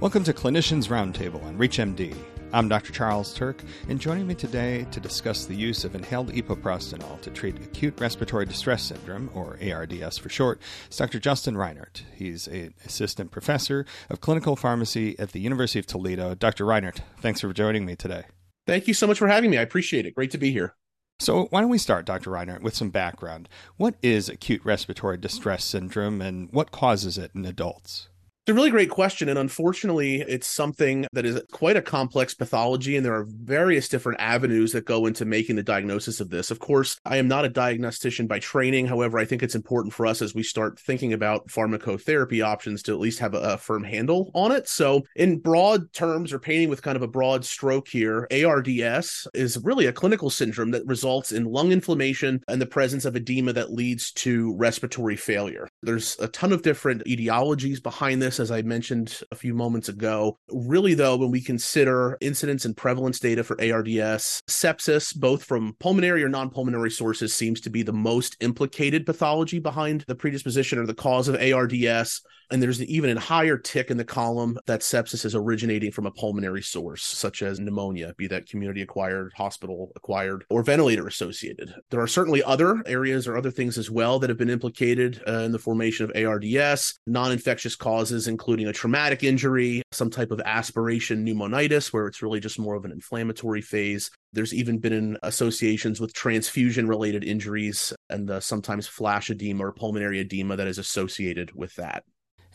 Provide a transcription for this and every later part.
Welcome to Clinicians Roundtable on ReachMD. I'm Dr. Charles Turck, and joining me today to discuss the use of inhaled epoprostenol to treat acute respiratory distress syndrome, or ARDS for short, is Dr. Justin Reinert. He's an assistant professor of clinical pharmacy at the University of Toledo. Dr. Reinert, thanks for joining me today. Thank you so much for having me. I appreciate it. Great to be here. So, why don't we start, Dr. Reinert, with some background? What is acute respiratory distress syndrome and what causes it in adults? It's a really great question. And unfortunately, it's something that is quite a complex pathology. And there are various different avenues that go into making the diagnosis of this. Of course, I am not a diagnostician by training. However, I think it's important for us as we start thinking about pharmacotherapy options to at least have a, a firm handle on it. So, in broad terms, or painting with kind of a broad stroke here, ARDS is really a clinical syndrome that results in lung inflammation and the presence of edema that leads to respiratory failure. There's a ton of different etiologies behind this this, as I mentioned a few moments ago. Really, though, when we consider incidence and prevalence data for ARDS, sepsis, both from pulmonary or non pulmonary sources, seems to be the most implicated pathology behind the predisposition or the cause of ARDS. And there's even a higher tick in the column that sepsis is originating from a pulmonary source, such as pneumonia, be that community acquired, hospital acquired, or ventilator associated. There are certainly other areas or other things as well that have been implicated uh, in the formation of ARDS, non infectious causes, including a traumatic injury, some type of aspiration pneumonitis, where it's really just more of an inflammatory phase. There's even been associations with transfusion related injuries and uh, sometimes flash edema or pulmonary edema that is associated with that.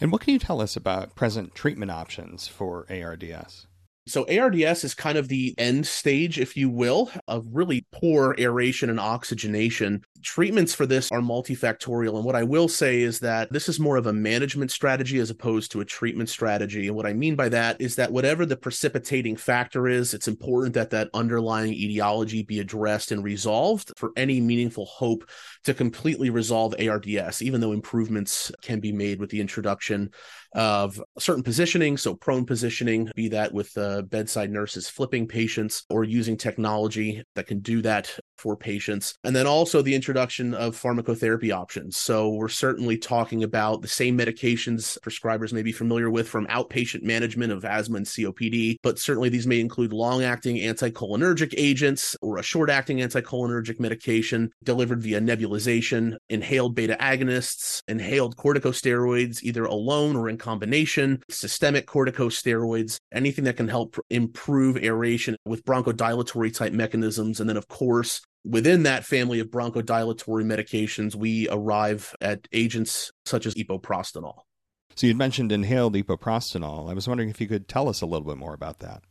And what can you tell us about present treatment options for ARDS? So, ARDS is kind of the end stage, if you will, of really poor aeration and oxygenation. Treatments for this are multifactorial. And what I will say is that this is more of a management strategy as opposed to a treatment strategy. And what I mean by that is that whatever the precipitating factor is, it's important that that underlying etiology be addressed and resolved for any meaningful hope to completely resolve ARDS, even though improvements can be made with the introduction of certain positioning. So, prone positioning, be that with uh, bedside nurses flipping patients or using technology that can do that for patients. And then also the introduction of pharmacotherapy options. So we're certainly talking about the same medications prescribers may be familiar with from outpatient management of asthma and COPD, but certainly these may include long acting anticholinergic agents or a short acting anticholinergic medication delivered via nebulization, inhaled beta agonists, inhaled corticosteroids, either alone or in combination, systemic corticosteroids, anything that can help improve aeration with bronchodilatory type mechanisms. And then, of course, within that family of bronchodilatory medications, we arrive at agents such as epoprostenol. So you'd mentioned inhaled epoprostenol. I was wondering if you could tell us a little bit more about that.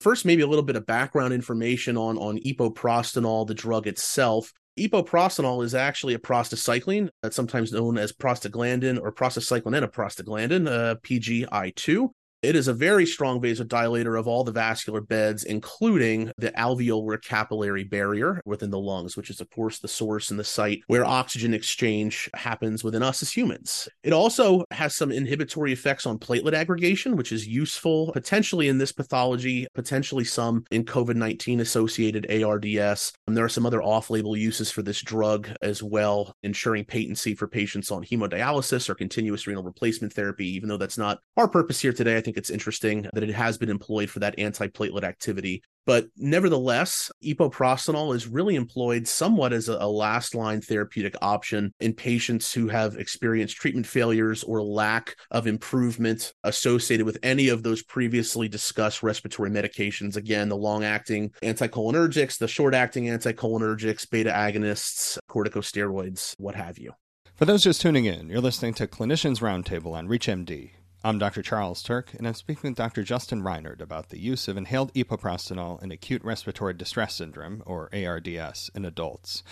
First, maybe a little bit of background information on, on epoprostenol, the drug itself. Epoprostenol is actually a prostacyclin that's sometimes known as prostaglandin or prostacyclin and a prostaglandin, uh, PGI2. It is a very strong vasodilator of all the vascular beds, including the alveolar capillary barrier within the lungs, which is, of course, the source and the site where oxygen exchange happens within us as humans. It also has some inhibitory effects on platelet aggregation, which is useful potentially in this pathology, potentially some in COVID 19 associated ARDS. And there are some other off label uses for this drug as well, ensuring patency for patients on hemodialysis or continuous renal replacement therapy, even though that's not our purpose here today. I think think it's interesting that it has been employed for that antiplatelet activity. But nevertheless, epoprostenol is really employed somewhat as a, last line therapeutic option in patients who have experienced treatment failures or lack of improvement associated with any of those previously discussed respiratory medications. Again, the long acting anticholinergics, the short acting anticholinergics, beta agonists, corticosteroids, what have you. For those just tuning in, you're listening to Clinicians Roundtable on ReachMD. I'm Dr. Charles Turck, and I'm speaking with Dr. Justin Reinert about the use of inhaled epoprostenol in acute respiratory distress syndrome, or ARDS, in adults.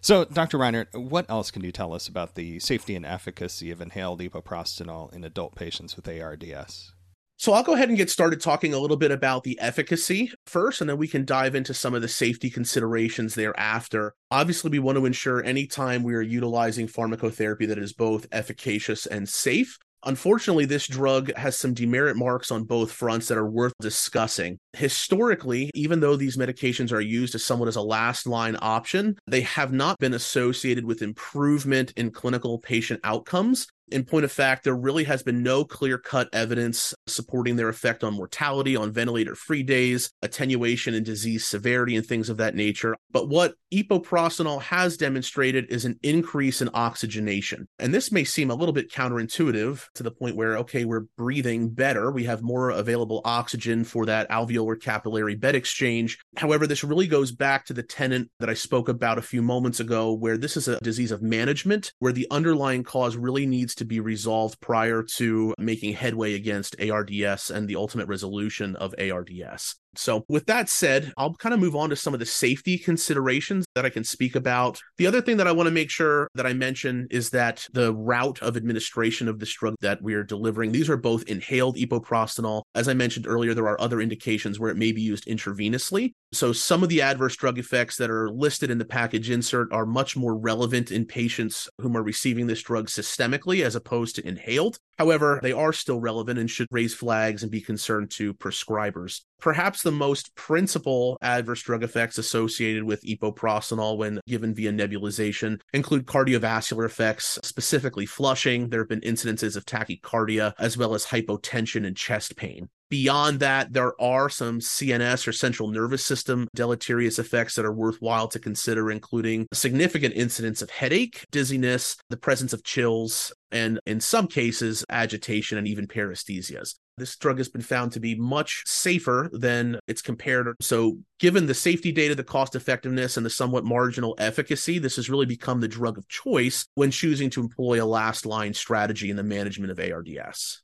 So, Dr. Reinert, what else can you tell us about the safety and efficacy of inhaled epoprostenol in adult patients with ARDS? So I'll go ahead and get started talking a little bit about the efficacy first, and then we can dive into some of the safety considerations thereafter. Obviously, we want to ensure anytime we are utilizing pharmacotherapy that is both efficacious and safe. Unfortunately, this drug has some demerit marks on both fronts that are worth discussing. Historically, even though these medications are used as somewhat as a last line option, they have not been associated with improvement in clinical patient outcomes In point of fact, there really has been no clear cut evidence supporting their effect on mortality, on ventilator free days, attenuation and disease severity, and things of that nature. But what epoprostenol has demonstrated is an increase in oxygenation. And this may seem a little bit counterintuitive to the point where, okay, we're breathing better, we have more available oxygen for that alveolar capillary bed exchange. However, this really goes back to the tenant that I spoke about a few moments ago, where this is a disease of management, where the underlying cause really needs to be resolved prior to making headway against ARDS and the ultimate resolution of ARDS. So, with that said, I'll kind of move on to some of the safety considerations that I can speak about. The other thing that I want to make sure that I mention is that the route of administration of this drug that we are delivering, these are both inhaled epoprostenol. As I mentioned earlier, there are other indications where it may be used intravenously. So, some of the adverse drug effects that are listed in the package insert are much more relevant in patients whom are receiving this drug systemically as opposed to inhaled. However, they are still relevant and should raise flags and be concerned to prescribers. Perhaps the most principal adverse drug effects associated with epoprostenol when given via nebulization include cardiovascular effects, specifically flushing. There have been incidences of tachycardia as well as hypotension and chest pain. Beyond that, there are some CNS or central nervous system deleterious effects that are worthwhile to consider, including significant incidence of headache, dizziness, the presence of chills, and in some cases, agitation and even paresthesias. This drug has been found to be much safer than its comparator. So, given the safety data, the cost effectiveness, and the somewhat marginal efficacy, this has really become the drug of choice when choosing to employ a last line strategy in the management of ARDS.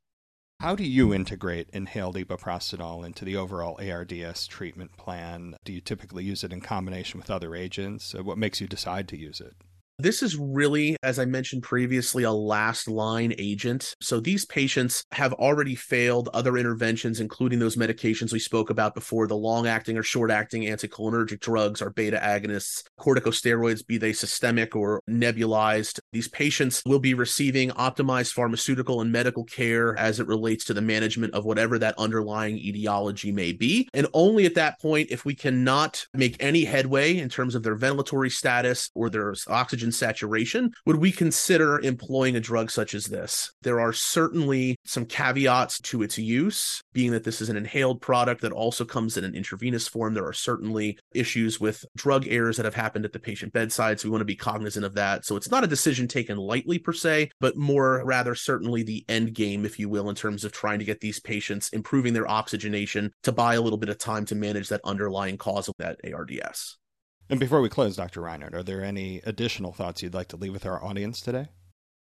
How do you integrate inhaled epoprostenol into the overall ARDS treatment plan? Do you typically use it in combination with other agents? Uh, what makes you decide to use it? This is really, as I mentioned previously, a last line agent. So these patients have already failed other interventions, including those medications we spoke about before the long acting or short acting anticholinergic drugs, our beta agonists, corticosteroids, be they systemic or nebulized. These patients will be receiving optimized pharmaceutical and medical care as it relates to the management of whatever that underlying etiology may be. And only at that point, if we cannot make any headway in terms of their ventilatory status or their oxygen oxygen saturation, would we consider employing a drug such as this? There are certainly some caveats to its use, being that this is an inhaled product that also comes in an intravenous form. There are certainly issues with drug errors that have happened at the patient bedside. So we want to be cognizant of that. So it's not a decision taken lightly per se, but more rather certainly the end game, if you will, in terms of trying to get these patients improving their oxygenation to buy a little bit of time to manage that underlying cause of that ARDS. And before we close, Dr. Reinert, are there any additional thoughts you'd like to leave with our audience today?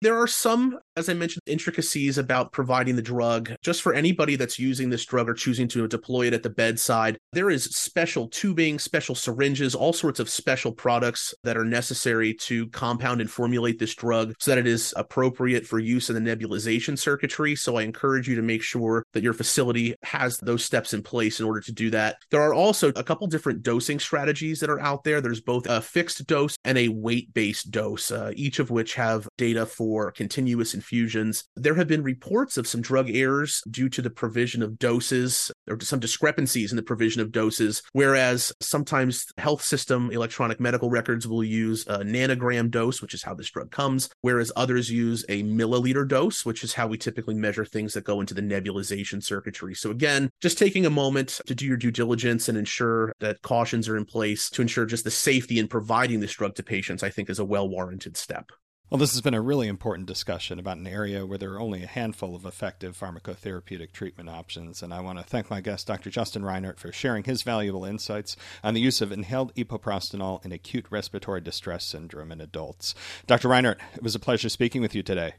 There are some, as I mentioned, intricacies about providing the drug. Just for anybody that's using this drug or choosing to deploy it at the bedside, there is special tubing, special syringes, all sorts of special products that are necessary to compound and formulate this drug so that it is appropriate for use in the nebulization circuitry. So I encourage you to make sure that your facility has those steps in place in order to do that. There are also a couple different dosing strategies that are out there. There's both a fixed dose and a weight based dose, uh, each of which have data for continuous continuous infusions. There have been reports of some drug errors due to the provision of doses or some discrepancies in the provision of doses, whereas sometimes health system electronic medical records will use a nanogram dose, which is how this drug comes, whereas others use a milliliter dose, which is how we typically measure things that go into the nebulization circuitry. So again, just taking a moment to do your due diligence and ensure that cautions are in place to ensure just the safety in providing this drug to patients, I think is a well warranted step. Well, this has been a really important discussion about an area where there are only a handful of effective pharmacotherapeutic treatment options, and I want to thank my guest, Dr. Justin Reinert, for sharing his valuable insights on the use of inhaled epoprostenol in acute respiratory distress syndrome in adults. Dr. Reinert, it was a pleasure speaking with you today.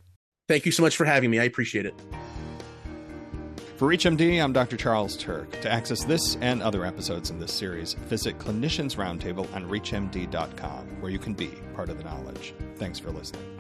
Thank you so much for having me. I appreciate it. For ReachMD, I'm Dr. Charles Turck. To access this and other episodes in this series, visit Clinicians Roundtable on ReachMD.com, where you can be part of the knowledge. Thanks for listening.